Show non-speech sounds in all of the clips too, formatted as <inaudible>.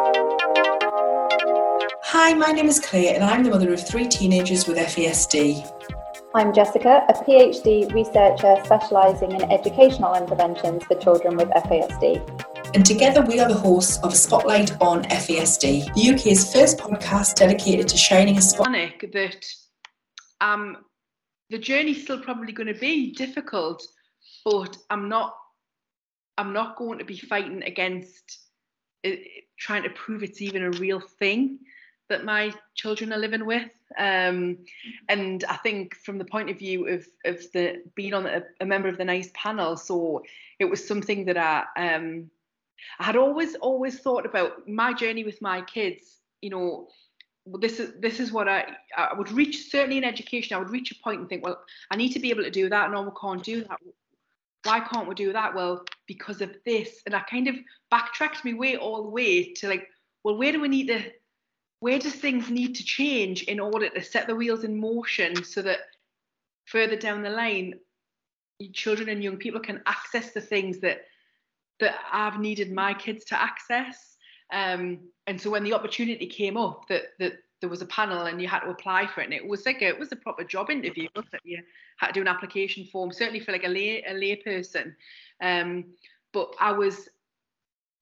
Hi, my name is Claire and I'm the mother of three teenagers with FASD. I'm Jessica, a PhD researcher specialising in educational interventions for children with FASD. And together we are the hosts of Spotlight on FASD, the UK's first podcast dedicated to shining a spotlight. That um, the journey's still probably going to be difficult, but I'm not. I'm not going to be fighting against it, trying to prove it's even a real thing that my children are living with. Um, and I think from the point of view of, of the being on a, a member of the NICE panel, so it was something that I um, I had always always thought about my journey with my kids. You know, this is this is what I I would reach certainly in education. I would reach a point and think, well, I need to be able to do that. No, we can't do that. Why can't we do that? Well, because of this. And I kind of backtracked me way all the way to like, well, where do we need to where does things need to change in order to set the wheels in motion so that further down the line children and young people can access the things that that I've needed my kids to access um, and so when the opportunity came up that that there was a panel and you had to apply for it and it was like a, it was a proper job interview that you had to do an application form certainly for like a lay a lay person um, but I was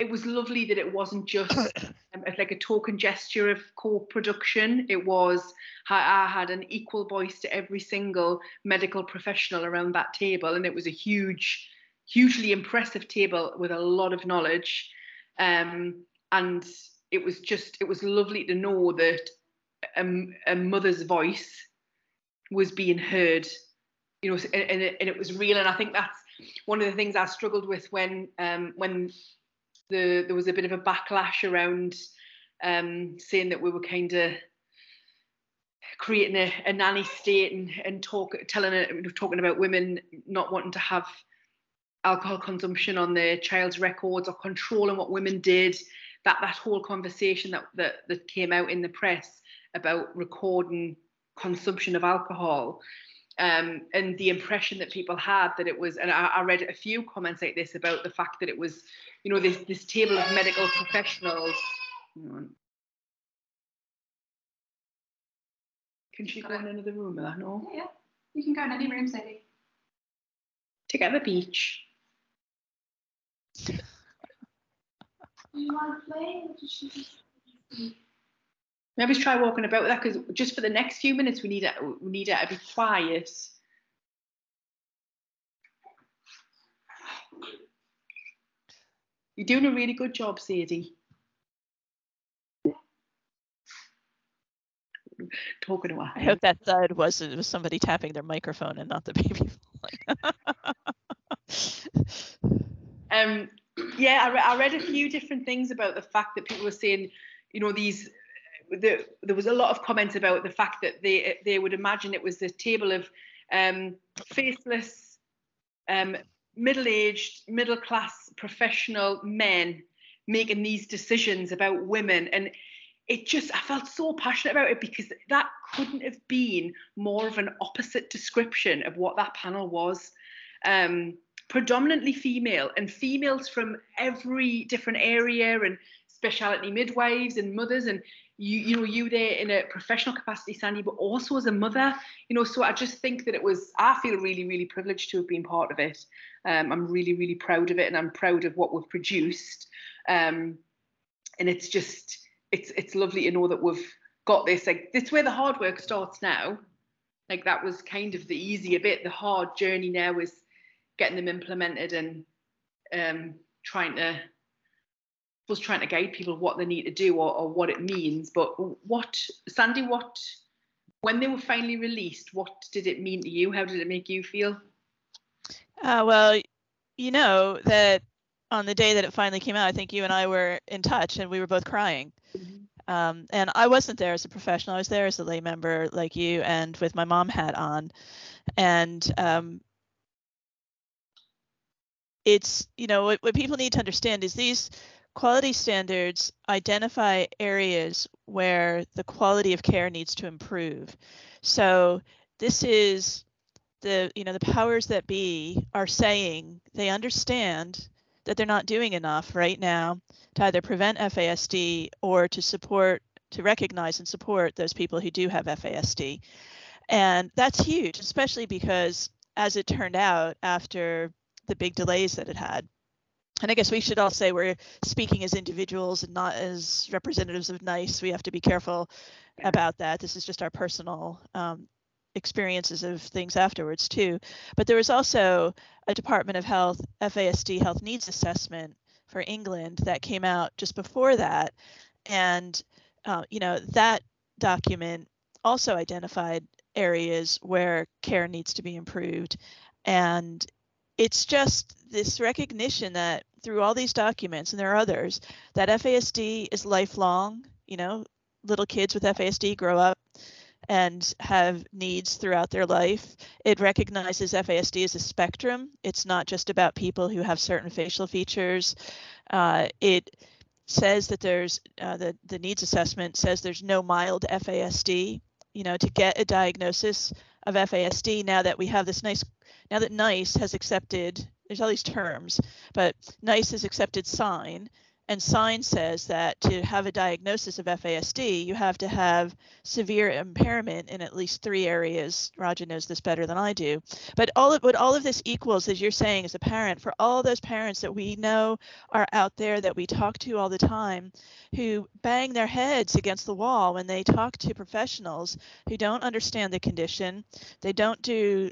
it was lovely that it wasn't just <coughs> um, like a token gesture of co-production. It was I, I had an equal voice to every single medical professional around that table, and it was a huge, hugely impressive table with a lot of knowledge. Um, and it was just it was lovely to know that a, a mother's voice was being heard you know and, and, it, and it was real. And i think that's one of the things i struggled with when um, when the there was a bit of a backlash around um, saying that we were kind of creating a, a, nanny state and, and talk telling talking about women not wanting to have alcohol consumption on their child's records or controlling what women did that that whole conversation that that, that came out in the press about recording consumption of alcohol um, and the impression that people had that it was, and I, I, read a few comments like this about the fact that it was, you know, this this table of medical professionals. Can she go in another room with that? No. Yeah, you can go in any room, Sadie. To get the beach. You want to play, or does she just? Maybe try walking about with that because just for the next few minutes we need it we need it to be quiet. You're doing a really good job, Sadie. Talking to her. I hope that thud was it was somebody tapping their microphone and not the baby. <laughs> um, yeah, I, re- I read a few different things about the fact that people were saying, you know, these there, there was a lot of comments about the fact that they they would imagine it was a table of um, faceless, um, middle-aged, middle-class, professional men making these decisions about women, and it just I felt so passionate about it because that couldn't have been more of an opposite description of what that panel was. Um, predominantly female and females from every different area and specialty midwives and mothers and you you know you there in a professional capacity sandy but also as a mother you know so i just think that it was i feel really really privileged to have been part of it. Um, i'm really really proud of it and i'm proud of what we've produced. Um, and it's just it's it's lovely to know that we've got this like this where the hard work starts now. Like that was kind of the easier bit the hard journey now is getting them implemented and um, trying to was trying to guide people what they need to do or, or what it means. But what, Sandy, what, when they were finally released, what did it mean to you? How did it make you feel? Uh, well, you know that on the day that it finally came out, I think you and I were in touch and we were both crying. Mm-hmm. Um, and I wasn't there as a professional. I was there as a lay member like you and with my mom hat on. And um, it's, you know, what, what people need to understand is these Quality standards identify areas where the quality of care needs to improve. So this is the you know the powers that be are saying they understand that they're not doing enough right now to either prevent FASD or to support, to recognize and support those people who do have FASD. And that's huge, especially because as it turned out after the big delays that it had. And I guess we should all say we're speaking as individuals and not as representatives of NICE. We have to be careful about that. This is just our personal um, experiences of things afterwards too. But there was also a Department of Health FASD health needs assessment for England that came out just before that. And, uh, you know, that document also identified areas where care needs to be improved. And it's just this recognition that through all these documents, and there are others, that FASD is lifelong. You know, little kids with FASD grow up and have needs throughout their life. It recognizes FASD as a spectrum. It's not just about people who have certain facial features. Uh, it says that there's uh, the, the needs assessment says there's no mild FASD. You know, to get a diagnosis of FASD now that we have this NICE, now that NICE has accepted, there's all these terms, but NICE has accepted SIGN and SIGN says that to have a diagnosis of FASD, you have to have severe impairment in at least three areas. Raja knows this better than I do. But all of what all of this equals, as you're saying as a parent, for all those parents that we know are out there that we talk to all the time, who bang their heads against the wall when they talk to professionals who don't understand the condition, they don't do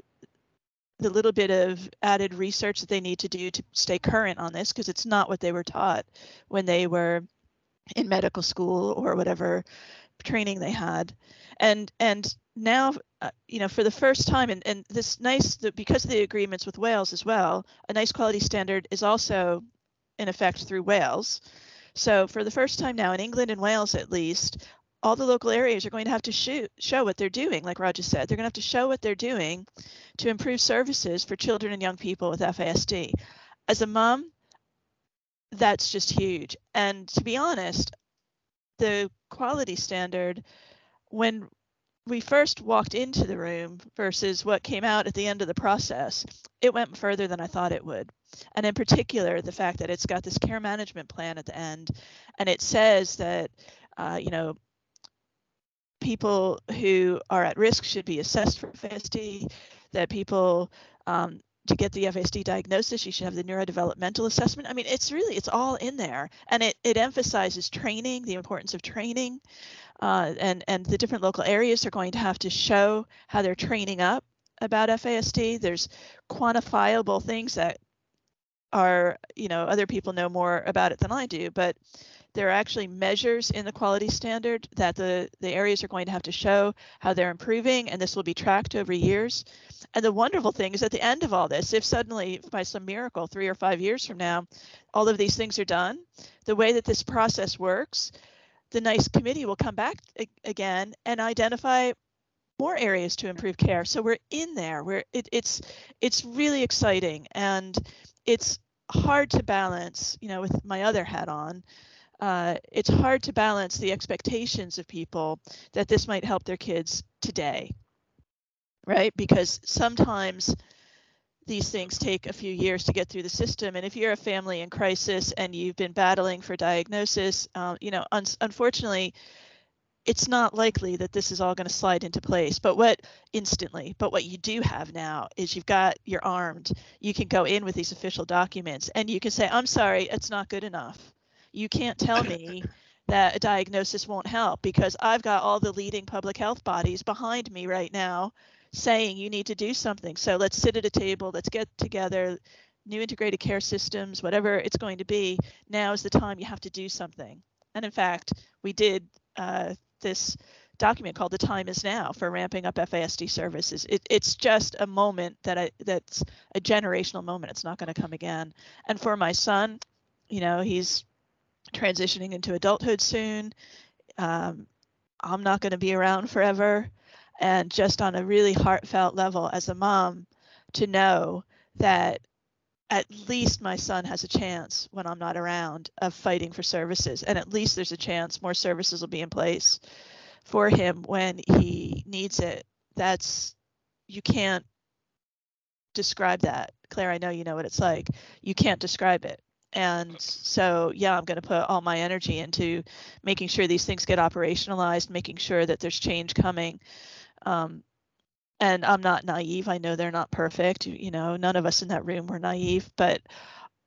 the little bit of added research that they need to do to stay current on this because it's not what they were taught when they were in medical school or whatever training they had. And and now uh, you know for the first time and, and this NICE because of the agreements with wales as well a NICE quality standard is also in effect through wales. So for the first time now in england and wales at least all the local areas are going to have to shoot, show what they're doing, like Raja said. They're going to have to show what they're doing to improve services for children and young people with FASD. As a mom, that's just huge. And to be honest, the quality standard, when we first walked into the room versus what came out at the end of the process, it went further than I thought it would. And in particular, the fact that it's got this care management plan at the end, and it says that, uh, you know, people who are at risk should be assessed for FASD, that people um, to get the FASD diagnosis, you should have the neurodevelopmental assessment. I mean, it's really, it's all in there. And it, it emphasizes training, the importance of training. Uh, and, and the different local areas are going to have to show how they're training up about FASD. There's quantifiable things that are, you know, other people know more about it than I do, but there are actually measures in the quality standard that the, the areas are going to have to show how they're improving, and this will be tracked over years. And the wonderful thing is at the end of all this, if suddenly by some miracle, three or five years from now, all of these things are done, the way that this process works, the NICE committee will come back again and identify more areas to improve care. So we're in there. We're it, it's it's really exciting and it's hard to balance, you know, with my other hat on uh, it's hard to balance the expectations of people that this might help their kids today, right? Because sometimes these things take a few years to get through the system. And if you're a family in crisis and you've been battling for diagnosis, uh, you know, un- unfortunately, it's not likely that this is all going to slide into place but what instantly but what you do have now is you've got you're armed you can go in with these official documents and you can say i'm sorry it's not good enough you can't tell me <coughs> that a diagnosis won't help because I've got all the leading public health bodies behind me right now saying you need to do something. So let's sit at a table, let's get together, new integrated care systems, whatever it's going to be. Now is the time you have to do something. And in fact, we did uh, this document called "The Time Is Now" for ramping up FASD services. It, it's just a moment that I, that's a generational moment. It's not going to come again. And for my son, you know, he's transitioning into adulthood soon. Um, I'm not going to be around forever. And just on a really heartfelt level as a mom, to know that at least my son has a chance when I'm not around of fighting for services. And at least there's a chance more services will be in place for him when he needs it. That's, you can't describe that. Claire, I know you know what it's like. You can't describe it and so yeah i'm going to put all my energy into making sure these things get operationalized making sure that there's change coming. Um, and i'm not naive. I know they're not perfect you know none of us in that room were naive but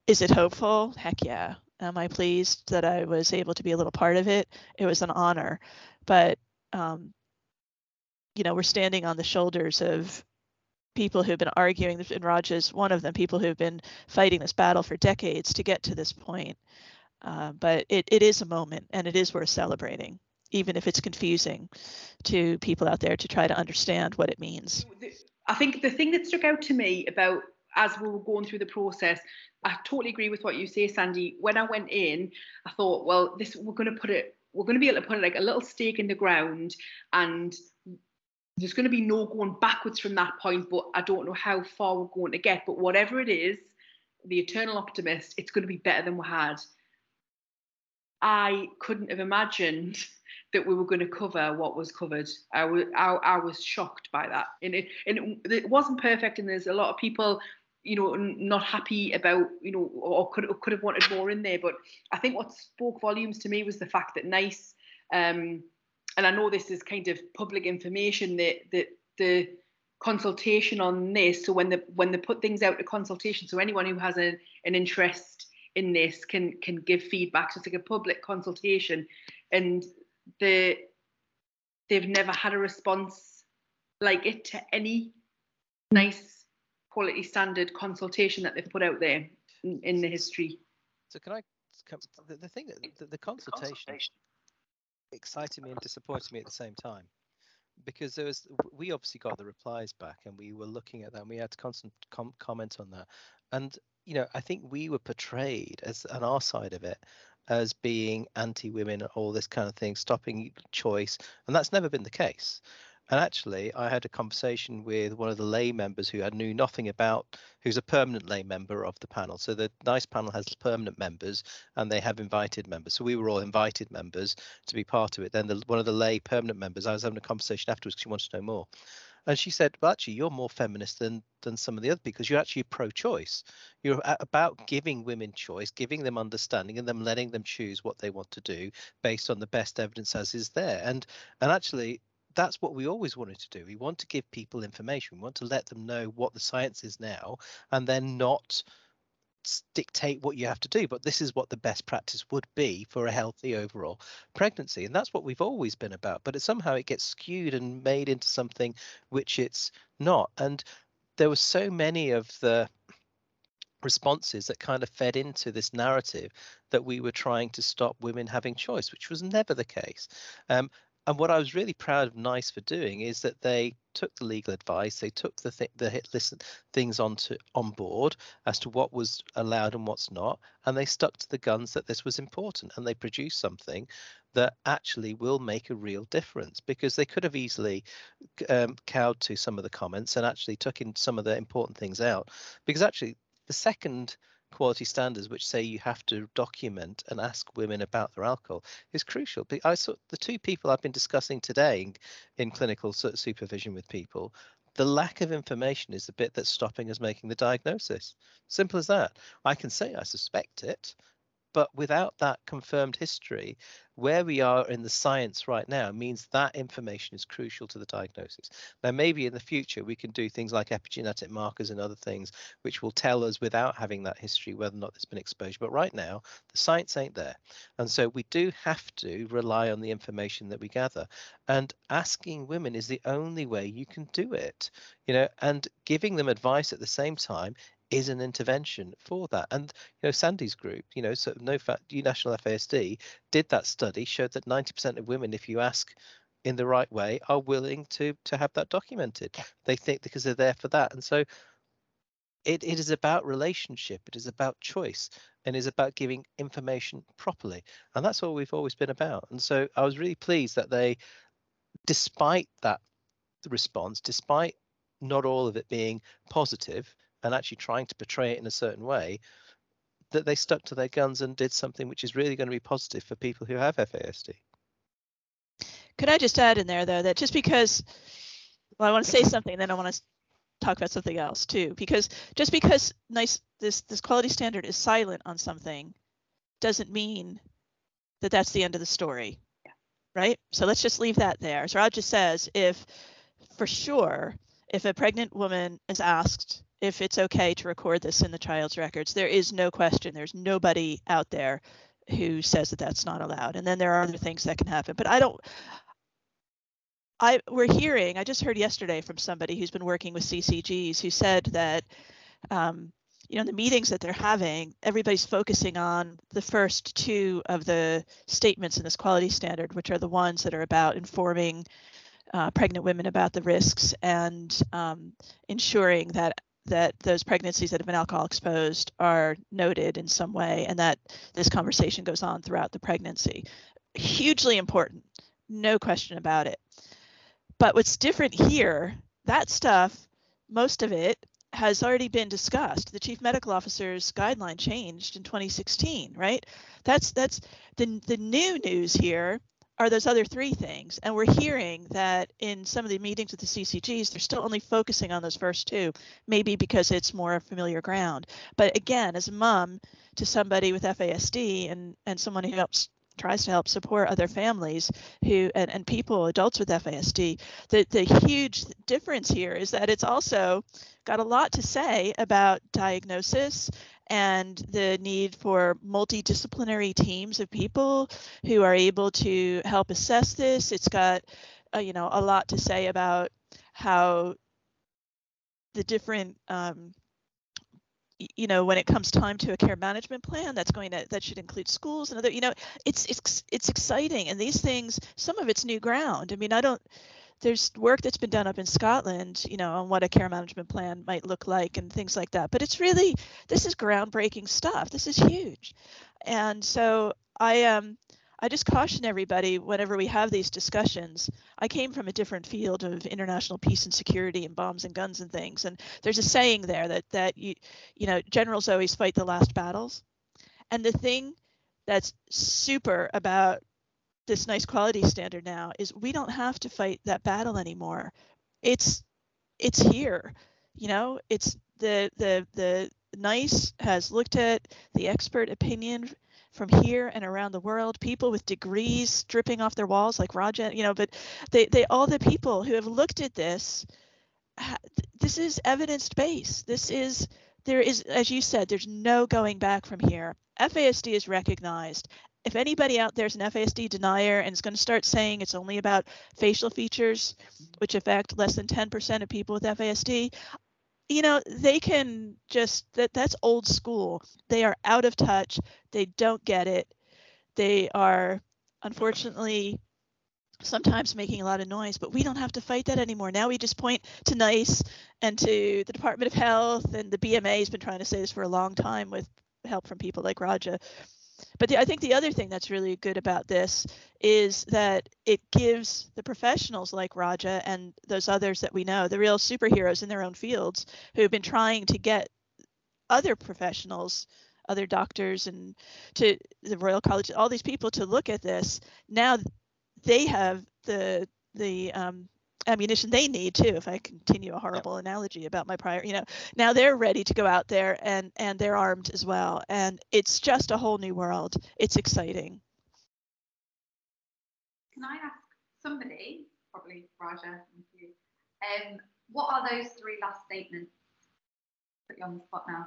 is it hopeful? Heck yeah. Am i pleased that i was able to be a little part of it? It was an honor. But um, you know we're standing on the shoulders of people who've been arguing, and Raj is one of them, people who've been fighting this battle for decades to get to this point. Uh, but it, it is a moment and it is worth celebrating, even if it's confusing to people out there to try to understand what it means. I think the thing that stuck out to me about as we were going through the process, I totally agree with what you say, Sandy. When I went in, I thought, well, this we're going to put it, we're going to be able to put like a little stake in the ground, and there's going to be no going backwards from that point, but I don't know how far we're going to get. But whatever it is, the eternal optimist, it's going to be better than we had. I couldn't have imagined that we were going to cover what was covered. I was, I, I was shocked by that. And it, and it, it wasn't perfect, and there's a lot of people you know, not happy about, you know, or could could have wanted more in there. But I think what spoke volumes to me was the fact that NICE um, and I know this is kind of public information that that the consultation on this. So when the when they put things out to consultation, so anyone who has a, an interest in this can can give feedback. So it's like a public consultation, and the they've never had a response like it to any NICE quality standard consultation that they've put out there in, in the history. So can I? The, the thing that the, the consultation, the consultation excited me and disappointed me at the same time. Because there was we obviously got the replies back and we were looking at that and we had to constant com- comment on that. And you know i think we were portrayed as on our side of it as being anti-women and all this kind of thing stopping choice. And that's never been the case and actually, I had a conversation with one of the lay members who I knew nothing about, who's a permanent lay member of the panel. So the NICE panel has permanent members and they have invited members. So we were all invited members to be part of it. Then the, one of the lay permanent members, I was having a conversation afterwards because she wanted to know more. And she said, well, actually, you're more feminist than than some of the other because you're actually pro-choice. You're about giving women choice, giving them understanding, and them letting them choose what they want to do based on the best evidence as is there. And and actually, that's what we always wanted to do. We want to give people information. We want to let them know what the science is now, and then not dictate what you have to do. But this is what the best practice would be for a healthy overall pregnancy, and that's what we've always been about. But it, somehow it gets skewed and made into something which it's not. And there were so many of the responses that kind of fed into this narrative that we were trying to stop women having choice, which was never the case. Um, and what I was really proud of NICE for doing is that they took the legal advice, they took the th- the hit listen things onto on board as to what was allowed and what's not, and they stuck to the guns that this was important, and they produced something that actually will make a real difference because they could have easily um, cowed to some of the comments and actually took in some of the important things out. Because actually the second quality standards which say you have to document and ask women about their alcohol is crucial. But I saw the two people I've been discussing today in, in clinical supervision with people. The lack of information is the bit that's stopping us making the diagnosis. Simple as that. I can say I suspect it, but without that confirmed history, where we are in the science right now means that information is crucial to the diagnosis. Now, maybe in the future we can do things like epigenetic markers and other things which will tell us without having that history whether or not there's been exposure. But right now, the science ain't there. And so we do have to rely on the information that we gather. And asking women is the only way you can do it, you know, and giving them advice at the same time is an intervention for that. And you know, Sandy's group, you know, so NOFAS-UK national FASD did that study, showed that 90% of women, if you ask in the right way, are willing to to have that documented. They think because they're there for that. And so it, it is about relationship, it is about choice, and is about giving information properly. And that's what we've always been about. And so I was really pleased that they, despite that response, despite not all of it being positive, and actually trying to portray it in a certain way, that they stuck to their guns and did something which is really going to be positive for people who have FASD. Could I just add in there though that just because well, I want to say something, then I want to talk about something else too, because just because NICE this this quality standard is silent on something doesn't mean that that's the end of the story. Yeah. Right? So let's just leave that there. So Raj just says if for sure if a pregnant woman is asked if it's okay to record this in the child's records, there is no question. There's nobody out there who says that that's not allowed. And then there are other things that can happen. But I don't. I we're hearing. I just heard yesterday from somebody who's been working with CCGs who said that. Um, you know, the meetings that they're having, everybody's focusing on the first two of the statements in this quality standard, which are the ones that are about informing uh, pregnant women about the risks and um, ensuring that that those pregnancies that have been alcohol exposed are noted in some way and that this conversation goes on throughout the pregnancy. Hugely important, no question about it. But what's different here, that stuff, most of it has already been discussed. The chief medical officer's guideline changed in 2016, right? That's that's the the new news here are those other three things. And we're hearing that in some of the meetings with the CCGs, they're still only focusing on those first two, maybe because it's more familiar ground. But again, as a mom to somebody with FASD and, and someone who helps tries to help support other families who and, and people adults with FASD the the huge difference here is that it's also got a lot to say about diagnosis and the need for multidisciplinary teams of people who are able to help assess this. It's got, uh, you know, a lot to say about how the different um, you know when it comes time to a care management plan that's going to that should include schools and other you know it's it's it's exciting and these things some of it's new ground i mean i don't there's work that's been done up in Scotland, you know, on what a care management plan might look like and things like that. But it's really this is groundbreaking stuff. This is huge, and so I um I just caution everybody whenever we have these discussions. I came from a different field of international peace and security and bombs and guns and things, and there's a saying there that that you you know generals always fight the last battles, and the thing that's super about this NICE quality standard now is we don't have to fight that battle anymore. It's it's here. You know, it's the the the NICE has looked at the expert opinion from here and around the world, people with degrees dripping off their walls like Raja, you know, but they, they all the people who have looked at this, this is evidence based. This is there is, as you said, there's no going back from here. FASD is recognized if anybody out there is an FASD denier and is going to start saying it's only about facial features, which affect less than 10% of people with FASD, you know, they can just that that's old school. They are out of touch. They don't get it. They are unfortunately sometimes making a lot of noise, but we don't have to fight that anymore. Now we just point to NICE and to the Department of Health and the BMA has been trying to say this for a long time with help from people like Raja but the, I think the other thing that's really good about this is that it gives the professionals like Raja and those others that we know, the real superheroes in their own fields, who have been trying to get other professionals, other doctors, and to the Royal College, all these people to look at this. Now they have the the um, ammunition they need too if i continue a horrible analogy about my prior you know now they're ready to go out there and and they're armed as well and it's just a whole new world. It's exciting. Can i ask somebody probably raja um what are those three last statements? Put you on the spot now.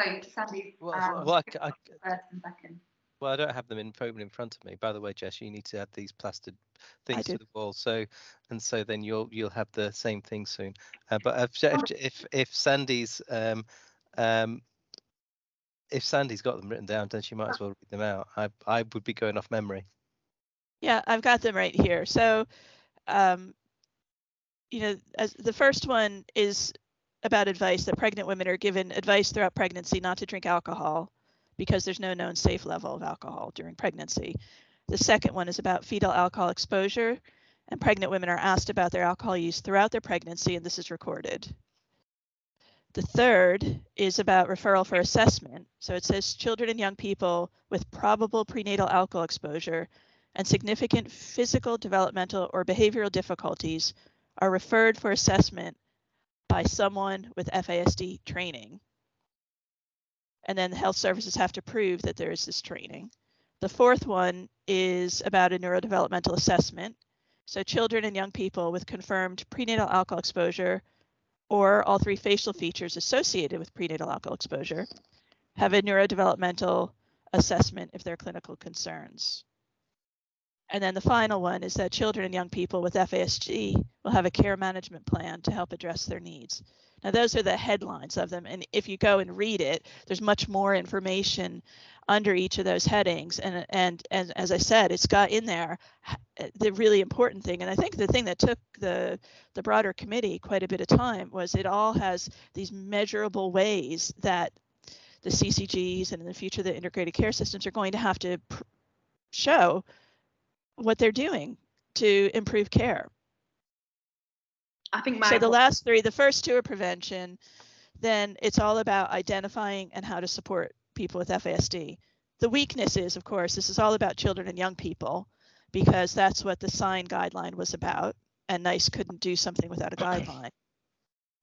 So sandy well, um, well I, I, first and second well, I don't have them in open in front of me. By the way, Jess, you need to add these plastered things to the wall. So, and so then you'll you'll have the same thing soon. Uh, but if, if if if Sandy's um um if Sandy's got them written down, then she might as well read them out. I I would be going off memory. Yeah, I've got them right here. So, um, you know, as the first one is about advice that pregnant women are given advice throughout pregnancy not to drink alcohol because there's no known safe level of alcohol during pregnancy. The second one is about fetal alcohol exposure, and pregnant women are asked about their alcohol use throughout their pregnancy, and this is recorded. The third is about referral for assessment. So it says children and young people with probable prenatal alcohol exposure and significant physical, developmental, or behavioral difficulties are referred for assessment by someone with FASD training. And then the health services have to prove that there is this training. The fourth one is about a neurodevelopmental assessment. So children and young people with confirmed prenatal alcohol exposure or all three facial features associated with prenatal alcohol exposure have a neurodevelopmental assessment if there are clinical concerns. And then the final one is that children and young people with FASD will have a care management plan to help address their needs. Now, those are the headlines of them. And if you go and read it, there's much more information under each of those headings. And, and, and as I said, it's got in there uh, the really important thing. And I think the thing that took the, the broader committee quite a bit of time was it all has these measurable ways that the CCGs and in the future the integrated care systems are going to have to show what they're doing to improve care. I think my So the last three, the first two are prevention, then it's all about identifying and how to support people with FASD. The weakness is, of course, this is all about children and young people because that's what the SIGN guideline was about, and NICE couldn't do something without a guideline.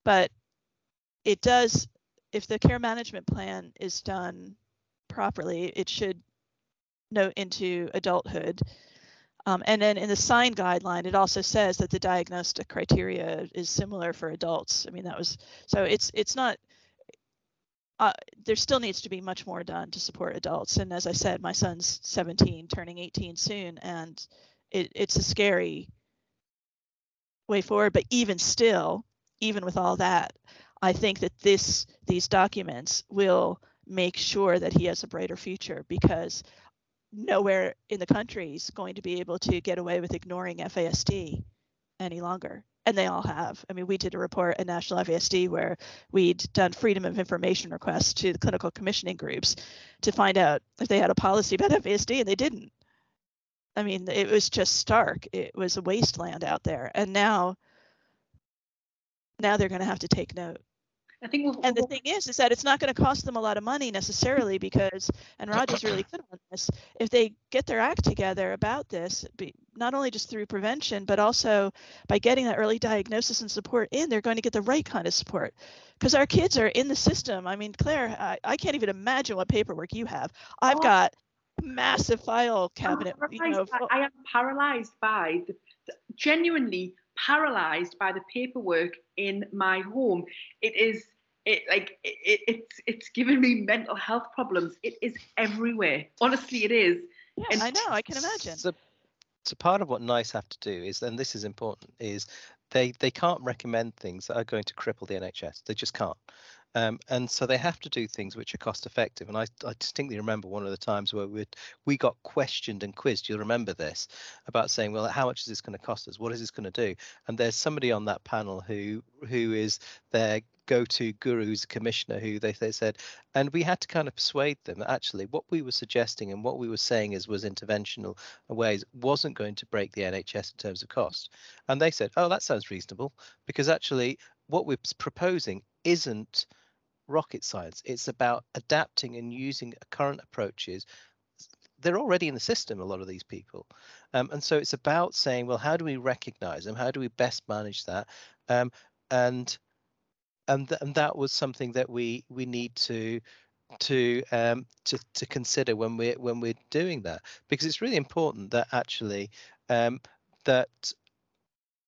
But it does, if the care management plan is done properly, it should note into adulthood. Um, and then in the SIGN guideline, it also says that the diagnostic criteria is similar for adults. I mean, that was so it's it's not. Uh, there still needs to be much more done to support adults. And as I said, my son's 17, turning 18 soon, and it, it's a scary way forward. But even still, even with all that, I think that this these documents will make sure that he has a brighter future because nowhere in the country is going to be able to get away with ignoring FASD any longer. And they all have. I mean, we did a report at National FASD where we'd done freedom of information requests to the clinical commissioning groups to find out if they had a policy about FASD, and they didn't. I mean, it was just stark. It was a wasteland out there. And now, now they're going to have to take note. I think we'll, And the thing is, is that it's not going to cost them a lot of money necessarily because, and Raja's really <coughs> good on this, if they get their act together about this, be, not only just through prevention, but also by getting that early diagnosis and support in, they're going to get the right kind of support. Because our kids are in the system. I mean, Claire, I, I can't even imagine what paperwork you have. I've Oh. got massive file cabinet. You know, by- I am paralyzed by the, the- genuinely paralyzed by the paperwork in my home. It is it like it, it, it's it's given me mental health problems. It is everywhere. Honestly, it is. yeah, and- I know. I can imagine. So, so part of what NICE have to do is, and this is important, is they they can't recommend things that are going to cripple the NHS. They just can't. Um, and so they have to do things which are cost effective. And I, I distinctly remember one of the times where we we got questioned and quizzed. You'll remember this about saying, well, how much is this going to cost us? What is this going to do? And there's somebody on that panel who who is their go-to guru, who's a commissioner, who they, they said, and we had to kind of persuade them actually what we were suggesting and what we were saying is was interventional ways wasn't going to break the NHS in terms of cost. And they said, oh, that sounds reasonable because actually what we're proposing isn't rocket science. It's about adapting and using current approaches. They're already in the system, a lot of these people. Um, and so it's about saying, well, how do we recognize them? How do we best manage that? Um, and and th- and that was something that we we need to to um to to consider when we're when we're doing that because it's really important that actually um that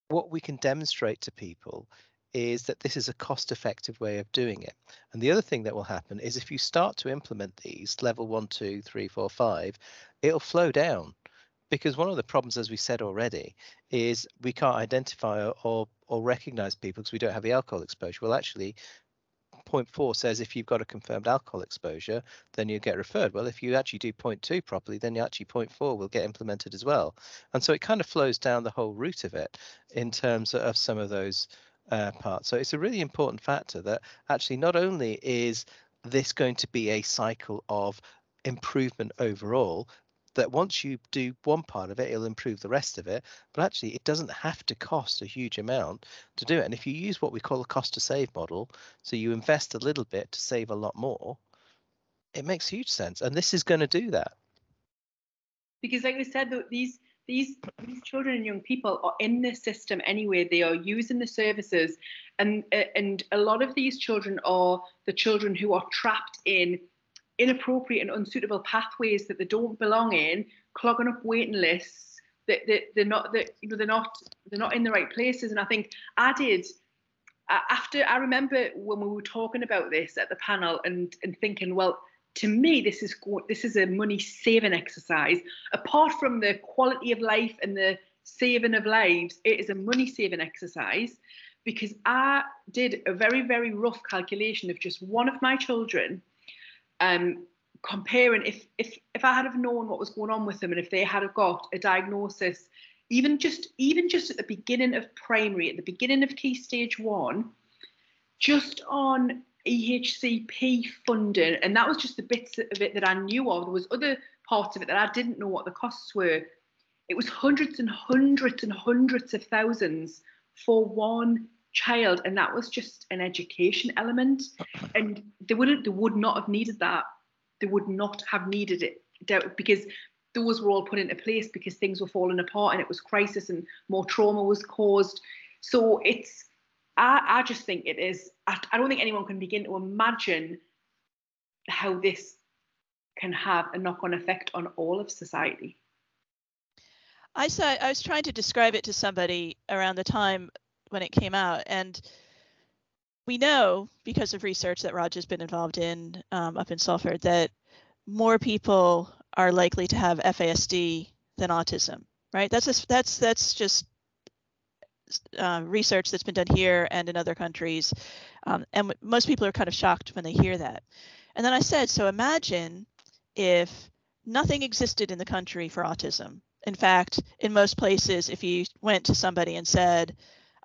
what we can demonstrate to people is that this is a cost effective way of doing it. And the other thing that will happen is if you start to implement these level one two three four five it'll flow down. Because one of the problems as we said already is we can't identify or or, recognize people because we don't have the alcohol exposure well actually point four says if you've got a confirmed alcohol exposure, then you get referred. Well, if you actually do point two properly, then actually point four will get implemented as well. And so it kind of flows down the whole route of it in terms of some of those uh, parts. So it's a really important factor that actually not only is this going to be a cycle of improvement overall, that once you do one part of it, it'll improve the rest of it. But actually, it doesn't have to cost a huge amount to do it. And if you use what we call a cost to save model, so you invest a little bit to save a lot more, it makes huge sense. And this is going to do that. because like we said these these these children and young people are in this system anyway. They are using the services, and and a lot of these children are the children who are trapped in inappropriate and unsuitable pathways that they don't belong in, clogging up waiting lists. That they, they're not that you know they're not they're not in the right places. And I think I did after I remember when we were talking about this at the panel and and thinking, well, to me, this is this is a money saving exercise. Apart from the quality of life and the saving of lives, it is a money saving exercise because I did a very very rough calculation of just one of my children, um, comparing if if if I had have known what was going on with them and if they had have got a diagnosis, even just even just at the beginning of primary, at the beginning of key stage one, just on EHCP funding, and that was just the bits of it that I knew of. There was other parts of it that I didn't know what the costs were. It was hundreds and hundreds and hundreds of thousands for one child, and that was just an education element. And they wouldn't, they would not have needed that. They would not have needed it because those were all put into place because things were falling apart and it was crisis and more trauma was caused. So it's I, I just think it is, I, I don't think anyone can begin to imagine how this can have a knock on effect on all of society. I saw I was trying to describe it to somebody around the time when it came out, and we know because of research that Raj has been involved in um, up in Salford that more people are likely to have FASD than autism. Right? That's just, that's that's just uh, research that's been done here and in other countries. Um, and most people are kind of shocked when they hear that. And then I said, so imagine if nothing existed in the country for autism. In fact, in most places, if you went to somebody and said,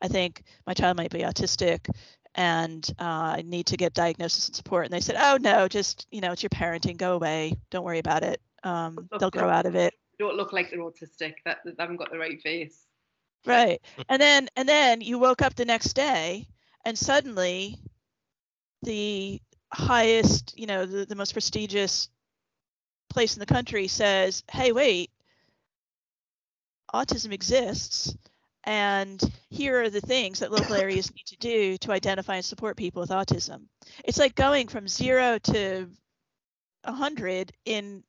I think my child might be autistic and uh, I need to get diagnosis and support, and they said, oh no, just, you know, it's your parenting, go away, don't worry about it. Um, they'll grow out of it. Don't look like they're autistic, that, they haven't got the right face right and then and then you woke up the next day and suddenly the highest you know the, the most prestigious place in the country says hey wait autism exists and here are the things that local areas need to do to identify and support people with autism. It's like going from zero to 100 in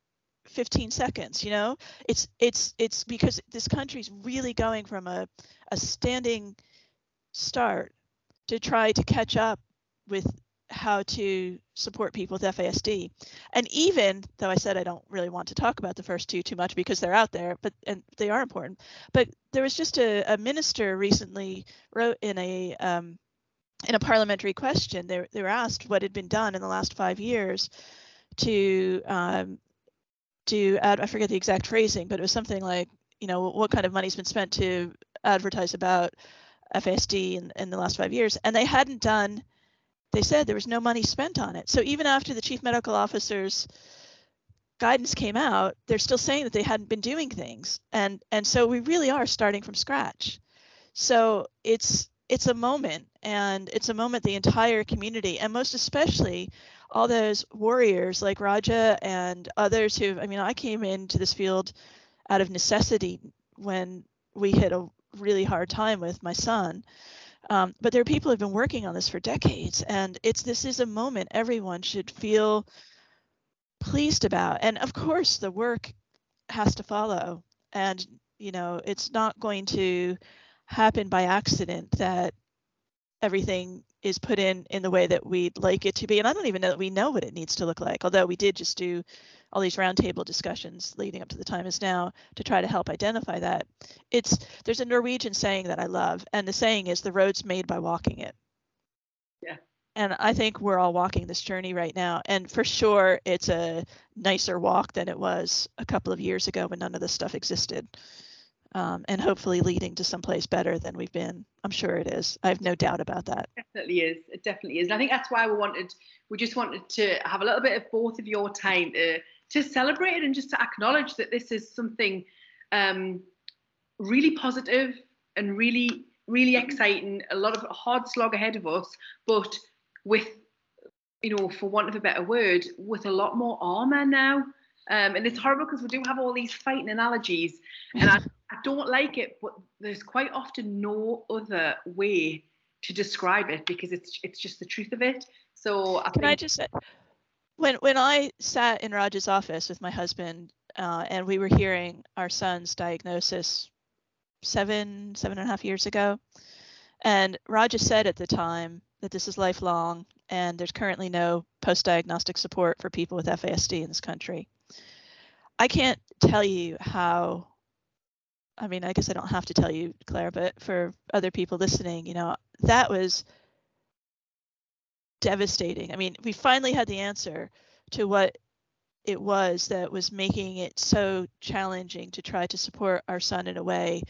15 seconds you know? It's it's it's because this country's really going from a, a standing start to try to catch up with how to support people with FASD. And even though I said I don't really want to talk about the first two too much because they're out there, but and they are important. But there was just a, a minister recently wrote in a um, in a parliamentary question. They, they were asked what had been done in the last five years to um, to add, I forget the exact phrasing, but it was something like, you know, what kind of money's been spent to advertise about FASD in, in the last five years. And they hadn't done, they said there was no money spent on it. So even after the chief medical officer's guidance came out, they're still saying that they hadn't been doing things. And and so we really are starting from scratch. So it's it's a moment and it's a moment the entire community and most especially all those warriors like Raja and others who, I mean, I came into this field out of necessity when we hit a really hard time with my son. Um, but there are people who have been working on this for decades, and it's this is a moment everyone should feel pleased about. And of course, the work has to follow, and you know, it's not going to happen by accident that everything is put in in the way that we'd like it to be. And I don't even know that we know what it needs to look like, although we did just do all these roundtable discussions leading up to the time is now to try to help identify that. It's there's a Norwegian saying that I love, and the saying is the road's made by walking it. Yeah. And I think we're all walking this journey right now. And for sure it's a nicer walk than it was a couple of years ago when none of this stuff existed um, and hopefully leading to someplace better than we've been. I'm sure it is. I have no doubt about that. It definitely is. It definitely is. And I think that's why we wanted, we just wanted to have a little bit of both of your time to, to celebrate it and just to acknowledge that this is something um, really positive and really, really exciting. A lot of hard slog ahead of us, but with, you know, for want of a better word, with a lot more armor now Um, and it's horrible because we do have all these fighting analogies, and I, I don't like it, but there's quite often no other way to describe it because it's it's just the truth of it. So I Can think I just say, when when I sat in Raj's office with my husband, uh, and we were hearing our son's diagnosis seven seven and a half years ago, and Raja said at the time that this is lifelong, and there's currently no post-diagnostic support for people with FASD in this country. I can't tell you how. I mean, I guess I don't have to tell you, Claire, but for other people listening, you know, that was devastating. I mean, we finally had the answer to what it was that was making it so challenging to try to support our son in a way.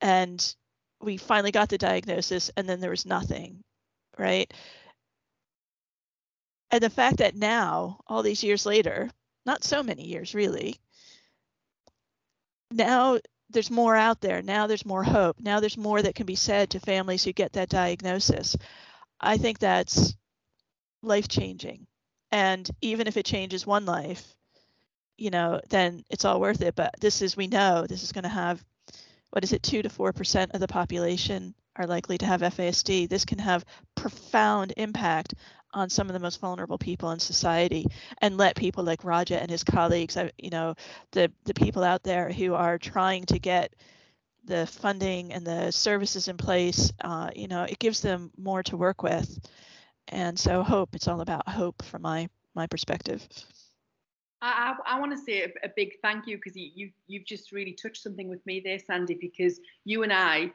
And we finally got the diagnosis, and then there was nothing, right? And the fact that now, all these years later, not so many years really, now there's more out there. Now there's more hope. Now there's more that can be said to families who get that diagnosis. I think that's life changing. And even if it changes one life, you know, then it's all worth it. But this is, we know this is going to have, what is it, two to 4% of the population are likely to have FASD. This can have profound impact on some of the most vulnerable people in society and let people like Raja and his colleagues, uh, you know, the, the people out there who are trying to get the funding and the services in place, uh, you know, it gives them more to work with. And so hope, it's all about hope from my my perspective. I, I, I want to say a, a big thank you because you, you you've just really touched something with me there, Sandy. Because you and I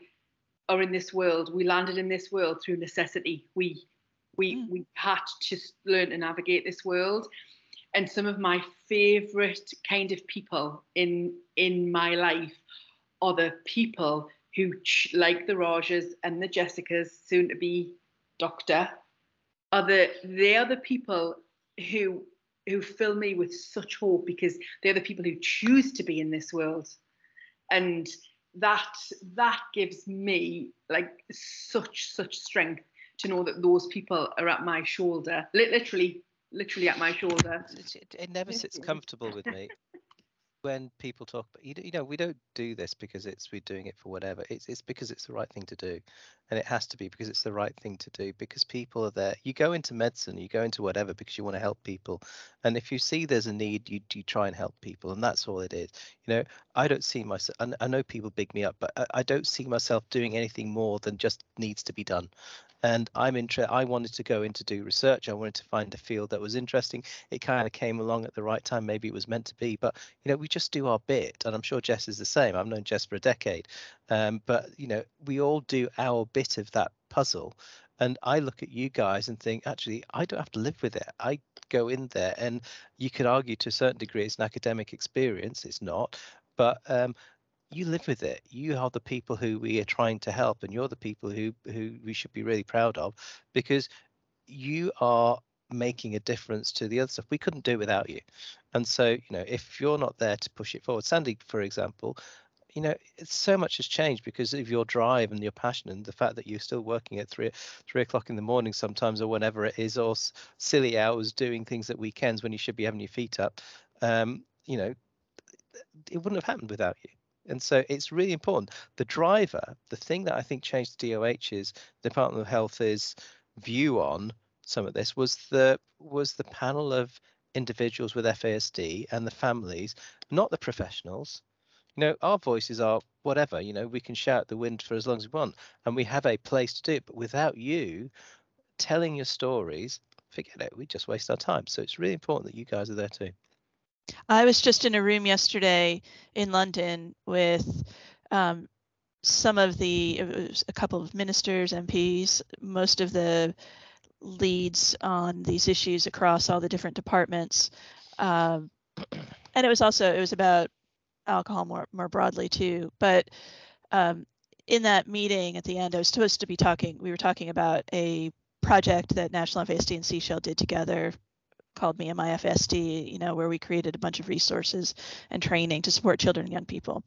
are in this world. We landed in this world through necessity. We we Mm. we had to learn to navigate this world. And some of my favorite kind of people in in my life are the people who, ch- like the Rajas and the Jessicas, soon to be doctor, are the they are the people who who fill me with such hope because they're the people who choose to be in this world and that that gives me like such such strength to know that those people are at my shoulder. Literally literally at my shoulder. It, it, never sits comfortable with me <laughs> when people talk about you, know- you know we don't do this because it's we're doing it for whatever. It's it's because it's the right thing to do. And it has to be because it's the right thing to do because people are there. You go into medicine you go into whatever because you want to help people. And if you see there's a need you you try and help people and that's all it is. You know i don't see myself and i know people big me up but I, I don't see myself doing anything more than just needs to be done and i'm interested i wanted to go in to do research. I wanted to find a field that was interesting. It kind of came along at the right time. Maybe it was meant to be but you know we just do our bit and i'm sure jess is the same. I've known jess for a decade. Um, but you know we all do our bit of that puzzle and i look at you guys and think actually i don't have to live with it. I go in there and you could argue to a certain degree it's an academic experience. It's not. But um, you live with it. You are the people who we are trying to help and you're the people who who we should be really proud of because you are making a difference to the other stuff. We couldn't do it without you. And so you know if you're not there to push it forward sandy for example you know so much has changed because of your drive and your passion and the fact that you're still working at three three o'clock in the morning sometimes or whenever it is or silly hours doing things at weekends when you should be having your feet up. Um you know it wouldn't have happened without you and so it's really important. The driver the thing that i think changed doh's department of health's view on some of this was the was the panel of individuals with fasd and the families not the professionals. You know our voices are whatever you know we can shout the wind for as long as we want and we have a place to do it but without you telling your stories forget it we just waste our time. So it's really important that you guys are there too I was just in a room yesterday in London with um, some of the, it was a couple of ministers, MPs, most of the leads on these issues across all the different departments. Um, and it was also, it was about alcohol more, more broadly too. But um, in that meeting at the end, I was supposed to be talking, we were talking about a project that National FASD and Seashell did together called Me and My FASD, you know, where we created a bunch of resources and training to support children and young people.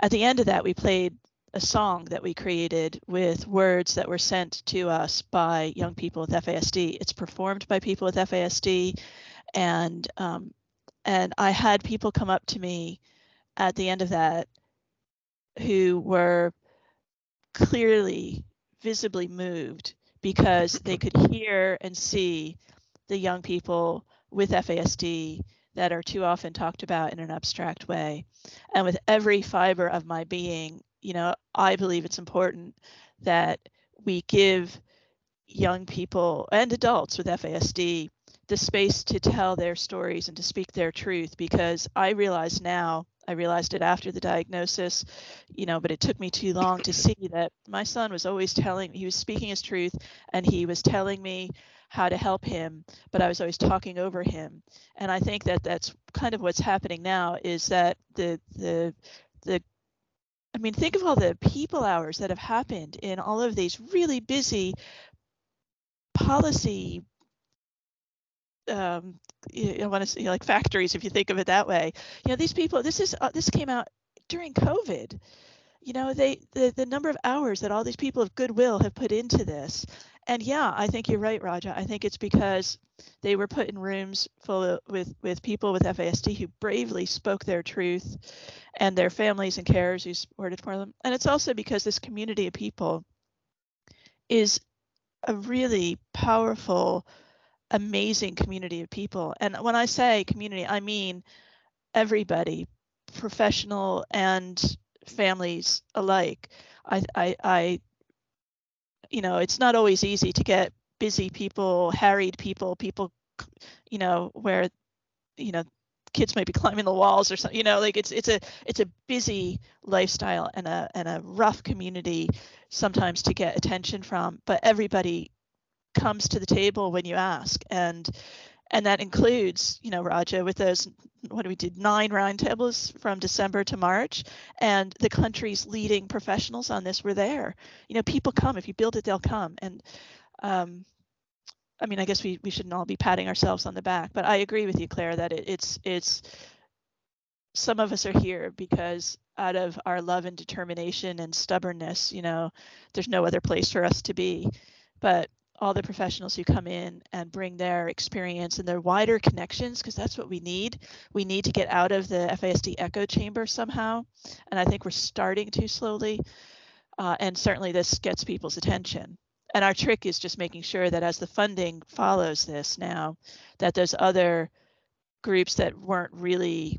At the end of that, we played a song that we created with words that were sent to us by young people with FASD. It's performed by people with FASD and um, and I had people come up to me at the end of that who were clearly visibly moved because they could hear and see the young people with FASD that are too often talked about in an abstract way. And with every fiber of my being, you know, I believe it's important that we give young people and adults with FASD the space to tell their stories and to speak their truth because I realize now, I realized it after the diagnosis, you know, but it took me too long to <clears throat> see that my son was always telling, he was speaking his truth and he was telling me how to help him, but I was always talking over him. And I think that that's kind of what's happening now is that the, the, the, I mean, think of all the people hours that have happened in all of these really busy policy um, I want to say like factories, if you think of it that way. You know, these people. This is uh, this came out during COVID. You know, they the the number of hours that all these people of goodwill have put into this. And yeah, I think you're right, Raja. I think it's because they were put in rooms full of, with with people with FASD who bravely spoke their truth, and their families and carers who supported for them. And it's also because this community of people is a really powerful amazing community of people. And when I say community, I mean everybody, professional and families alike. I, I, I, you know, it's not always easy to get busy people, harried people, people, you know, where, you know, kids might be <laughs> climbing the walls or something you know like it's it's a it's a busy lifestyle and a and a rough community sometimes to get attention from but everybody comes to the table when you ask. And and that includes you know raja with those what do we did nine roundtables from december to march. And the country's leading professionals on this were there. You know people come if you build it they'll come. And um, i mean i guess we, we shouldn't all be patting ourselves on the back but i agree with you claire that it, it's it's some of us are here because out of our love and determination and stubbornness you know there's no other place for us to be. But all the professionals who come in and bring their experience and their wider connections because that's what we need. We need to get out of the FASD echo chamber somehow. And I think we're starting to slowly. Uh, and certainly this gets people's attention. And our trick is just making sure that as the funding follows this now, that those other groups that weren't really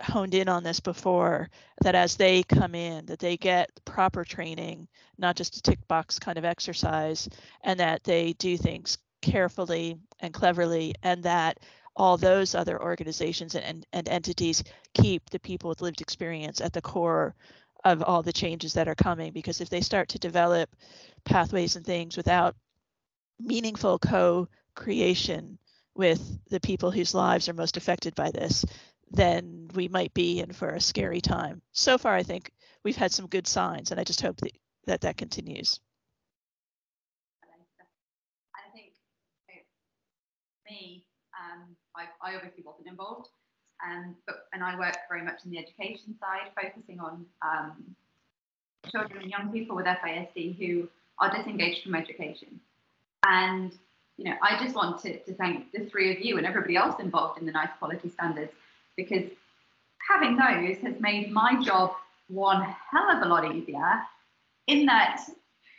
honed in on this before that as they come in that they get proper training not just a tick box kind of exercise and that they do things carefully and cleverly and that all those other organizations and, and and entities keep the people with lived experience at the core of all the changes that are coming. Because if they start to develop pathways and things without meaningful co-creation with the people whose lives are most affected by this then we might be in for a scary time. So far, I think we've had some good signs, and I just hope that that, that continues. I think me, um, I, I, obviously wasn't involved, and but and I work very much in the education side, focusing on um, children and young people with FASD who are disengaged from education. And you know, I just wanted to thank the three of you and everybody else involved in the NICE quality standards because having those has made my job one hell of a lot easier in that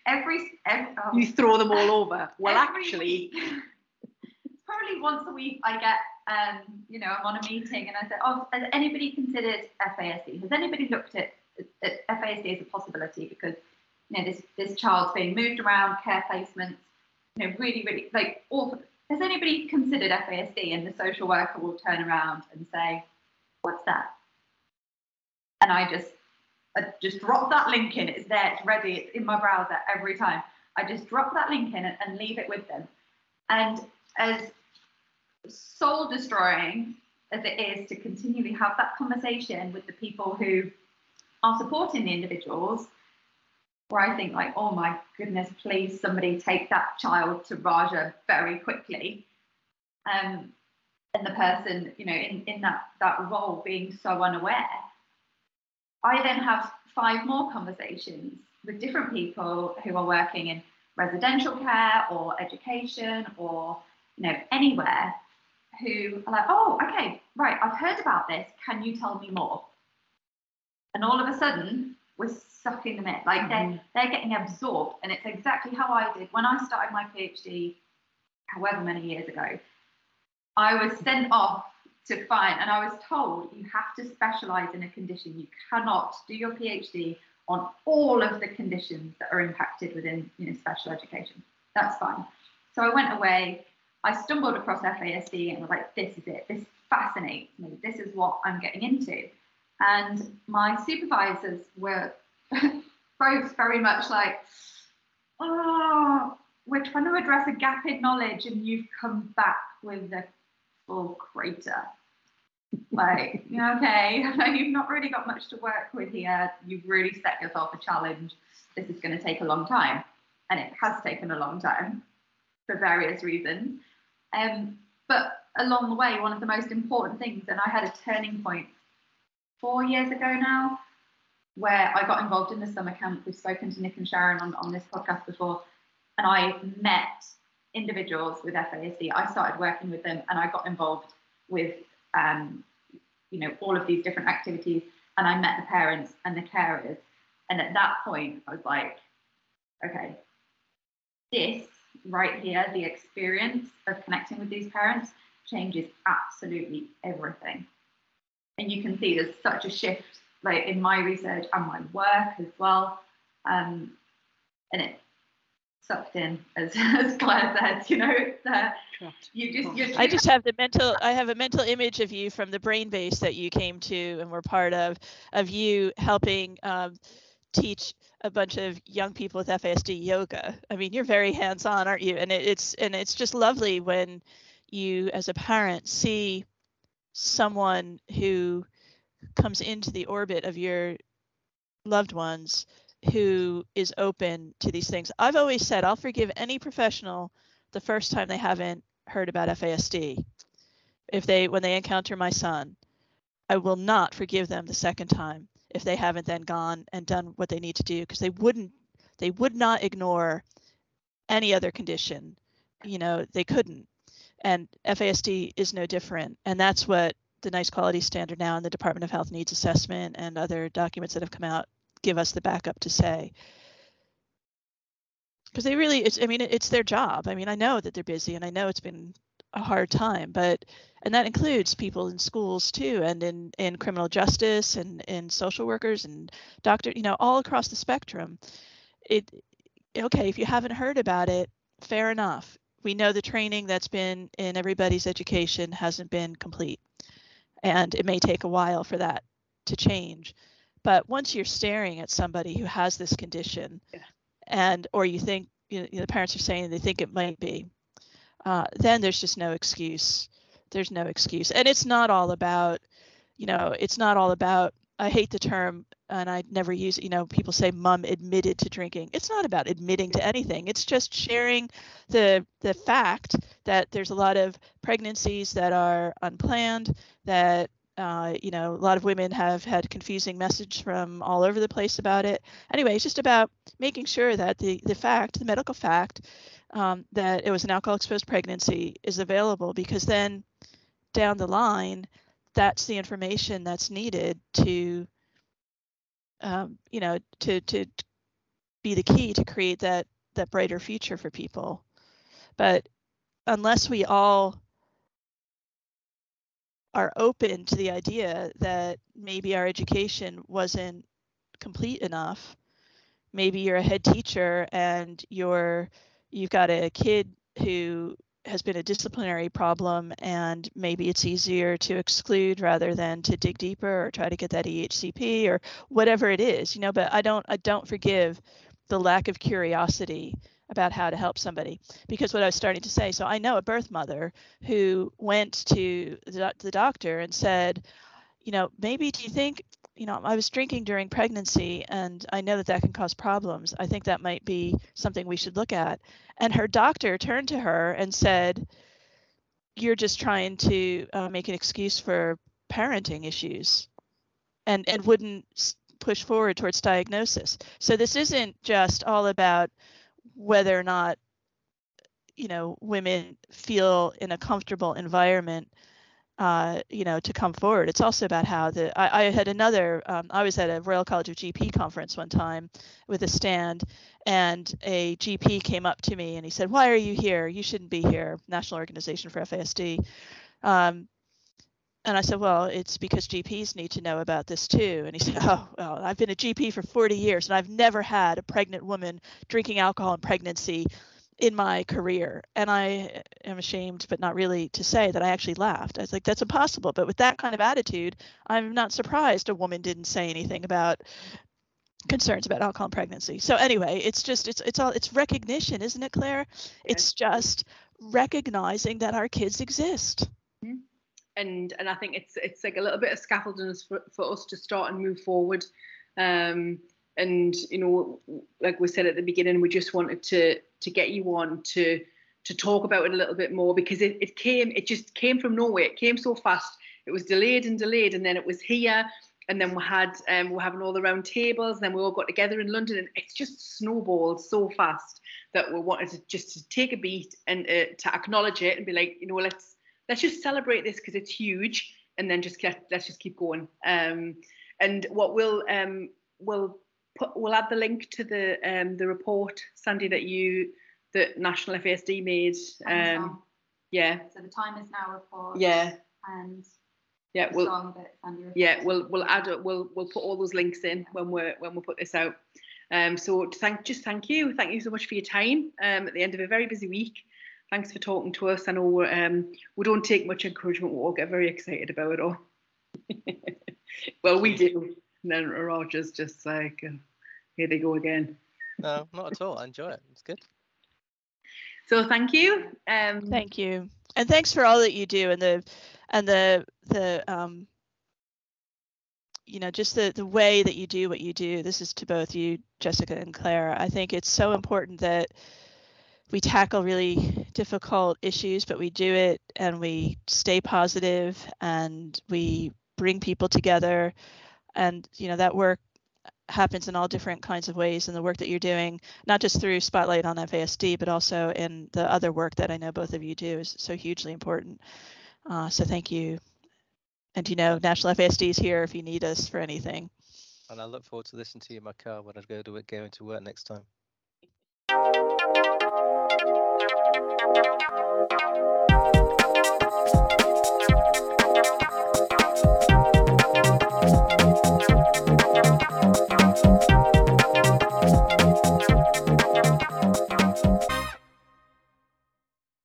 every, every oh, you throw them all over. Well actually <laughs> probably once a week i get um, you know i'm on a meeting and i say oh has anybody considered fasd has anybody looked at, at fasd as a possibility? Because you know this this child's being moved around care placements you know really really like awful. Has anybody considered fasd and the social worker will turn around and say what's that? And I just, I just drop that link in. It's there, it's ready, it's in my browser every time. I just drop that link in and, and leave it with them. And as soul destroying as it is to continually have that conversation with the people who are supporting the individuals, where I think like, oh my goodness, please somebody take that child to Raja very quickly. Um, and the person, you know, in, in that, that role being so unaware. I then have five more conversations with different people who are working in residential care or education or, you know, anywhere who are like, oh, okay, right, I've heard about this. Can you tell me more? And all of a sudden, we're sucking them in. Like they're, mm-hmm. they're getting absorbed. And it's exactly how I did when I started my PhD, however many years ago. I was sent off to find, and I was told you have to specialize in a condition. You cannot do your PhD on all of the conditions that are impacted within you know, special education. That's fine. So I went away, I stumbled across FASD and was like, this is it. This fascinates me. This is what I'm getting into. And my supervisors were <laughs> both very much like, oh, we're trying to address a gap in knowledge and you've come back with a full crater. Like, okay, <laughs> you've not really got much to work with here. You've really set yourself a challenge. This is going to take a long time. And it has taken a long time for various reasons. Um, but along the way, one of the most important things, and I had a turning point four years ago now, where I got involved in the summer camp. We've spoken to Nick and Sharon on, on this podcast before, and I met individuals with FASD. I started working with them, and I got involved with, um, you know, all of these different activities, and I met the parents and the carers. And at that point, I was like, okay, this right here, the experience of connecting with these parents changes absolutely everything. And you can see there's such a shift, like in my research and my work as well. Um, and it sucked in, as, <laughs> as Claire said, you know, uh, you just, you're I just have the mental I have a mental image of you from the brain base that you came to and were part of of you helping um, teach a bunch of young people with FASD yoga. I mean, you're very hands-on, aren't you? And it, it's and it's just lovely when you, as a parent, see someone who comes into the orbit of your loved ones who is open to these things. I've always said I'll forgive any professional the first time they haven't heard about FASD. If they when they encounter my son, I will not forgive them the second time if they haven't then gone and done what they need to do because they wouldn't they would not ignore any other condition you know they couldn't and fasd is no different and that's what the nice quality standard now in the department of health needs assessment and other documents that have come out give us the backup to say. Because they really it's i mean it's their job. I mean i know that they're busy and i know it's been a hard time but and that includes people in schools too and in in criminal justice and in social workers and doctor you know all across the spectrum. It okay if you haven't heard about it fair enough. We know the training that's been in everybody's education hasn't been complete and it may take a while for that to change but once you're staring at somebody who has this condition Yeah. and or you think you know, the parents are saying they think it might be uh, then there's just no excuse. There's no excuse. And it's not all about, you know, it's not all about, I hate the term and I never use you know, people say mom admitted to drinking. It's not about admitting to anything. It's just sharing the the fact that there's a lot of pregnancies that are unplanned, that uh, you know, a lot of women have had confusing message from all over the place about it. Anyway, it's just about making sure that the the fact, the medical fact, um, that it was an alcohol exposed pregnancy is available because then down the line, that's the information that's needed to, um, you know, to to be the key to create that that brighter future for people. But unless we all are open to the idea that maybe our education wasn't complete enough, maybe you're a head teacher and you're you've got a kid who has been a disciplinary problem and maybe it's easier to exclude rather than to dig deeper or try to get that EHCP or whatever it is, you know, but I don't I don't forgive the lack of curiosity about how to help somebody because what I was starting to say, so I know a birth mother who went to the, doctor and said, you know, maybe do you think you know, I was drinking during pregnancy and I know that that can cause problems. I think that might be something we should look at. And her doctor turned to her and said, You're just trying to uh, make an excuse for parenting issues and, and wouldn't push forward towards diagnosis. So this isn't just all about whether or not you know women feel in a comfortable environment uh, you know, to come forward. It's also about how the I, I had another. Um, I was at a Royal College of GP conference one time with a stand, and a GP came up to me and he said, "Why are you here? You shouldn't be here." National Organization for FASD. Um, and I said, "Well, it's because GPs need to know about this too." And he said, <laughs> "Oh, well, I've been a GP for 40 years, and I've never had a pregnant woman drinking alcohol in pregnancy in my career. And I am ashamed, but not really, to say that I actually laughed. I was like, that's impossible. But with that kind of attitude, I'm not surprised a woman didn't say anything about concerns about alcohol and pregnancy. So anyway, it's just it's it's all it's recognition, isn't it, Claire? It's just recognizing that our kids exist. Mm-hmm. And and I think it's it's like a little bit of scaffolding for, for us to start and move forward. Um, and you know like we said at the beginning we just wanted to to get you on to to talk about it a little bit more because it, it came it just came from nowhere it came so fast it was delayed and delayed and then it was here and then we had um, we are having all the round tables and then we all got together in london and it's just snowballed so fast that we wanted to just to take a beat and uh, to acknowledge it and be like you know let's let's just celebrate this because it's huge and then just get let's just keep going um, and what we'll um, we'll put we'll add the link to the um, the report, Sandy, that you that National FASD made. Um, yeah. So the time is now report. Yeah. And yeah, we'll yeah we'll we'll add we'll we'll put all those links in when we're when we put this out. Um, so thank just thank you, thank you so much for your time. Um, at the end of a very busy week, thanks for talking to us. I know um, we don't take much encouragement. We all get very excited about it all. <laughs> well, we do. And then Raja's just like, uh, here they go again. No, not at all. I enjoy it. It's good. So thank you. Um, thank you, and thanks for all that you do, and the and the the um, you know just the the way that you do what you do. This is to both you, Jessica and Claire. I think it's so important that we tackle really difficult issues, but we do it and we stay positive and we bring people together. And you know that work happens in all different kinds of ways in the work that you're doing not just through spotlight on fasd but also in the other work that i know both of you do is so hugely important. Uh, so thank you. And you know national fasd is here if you need us for anything. And i look forward to listening to you in my car when i go to it going to work next time Thank you.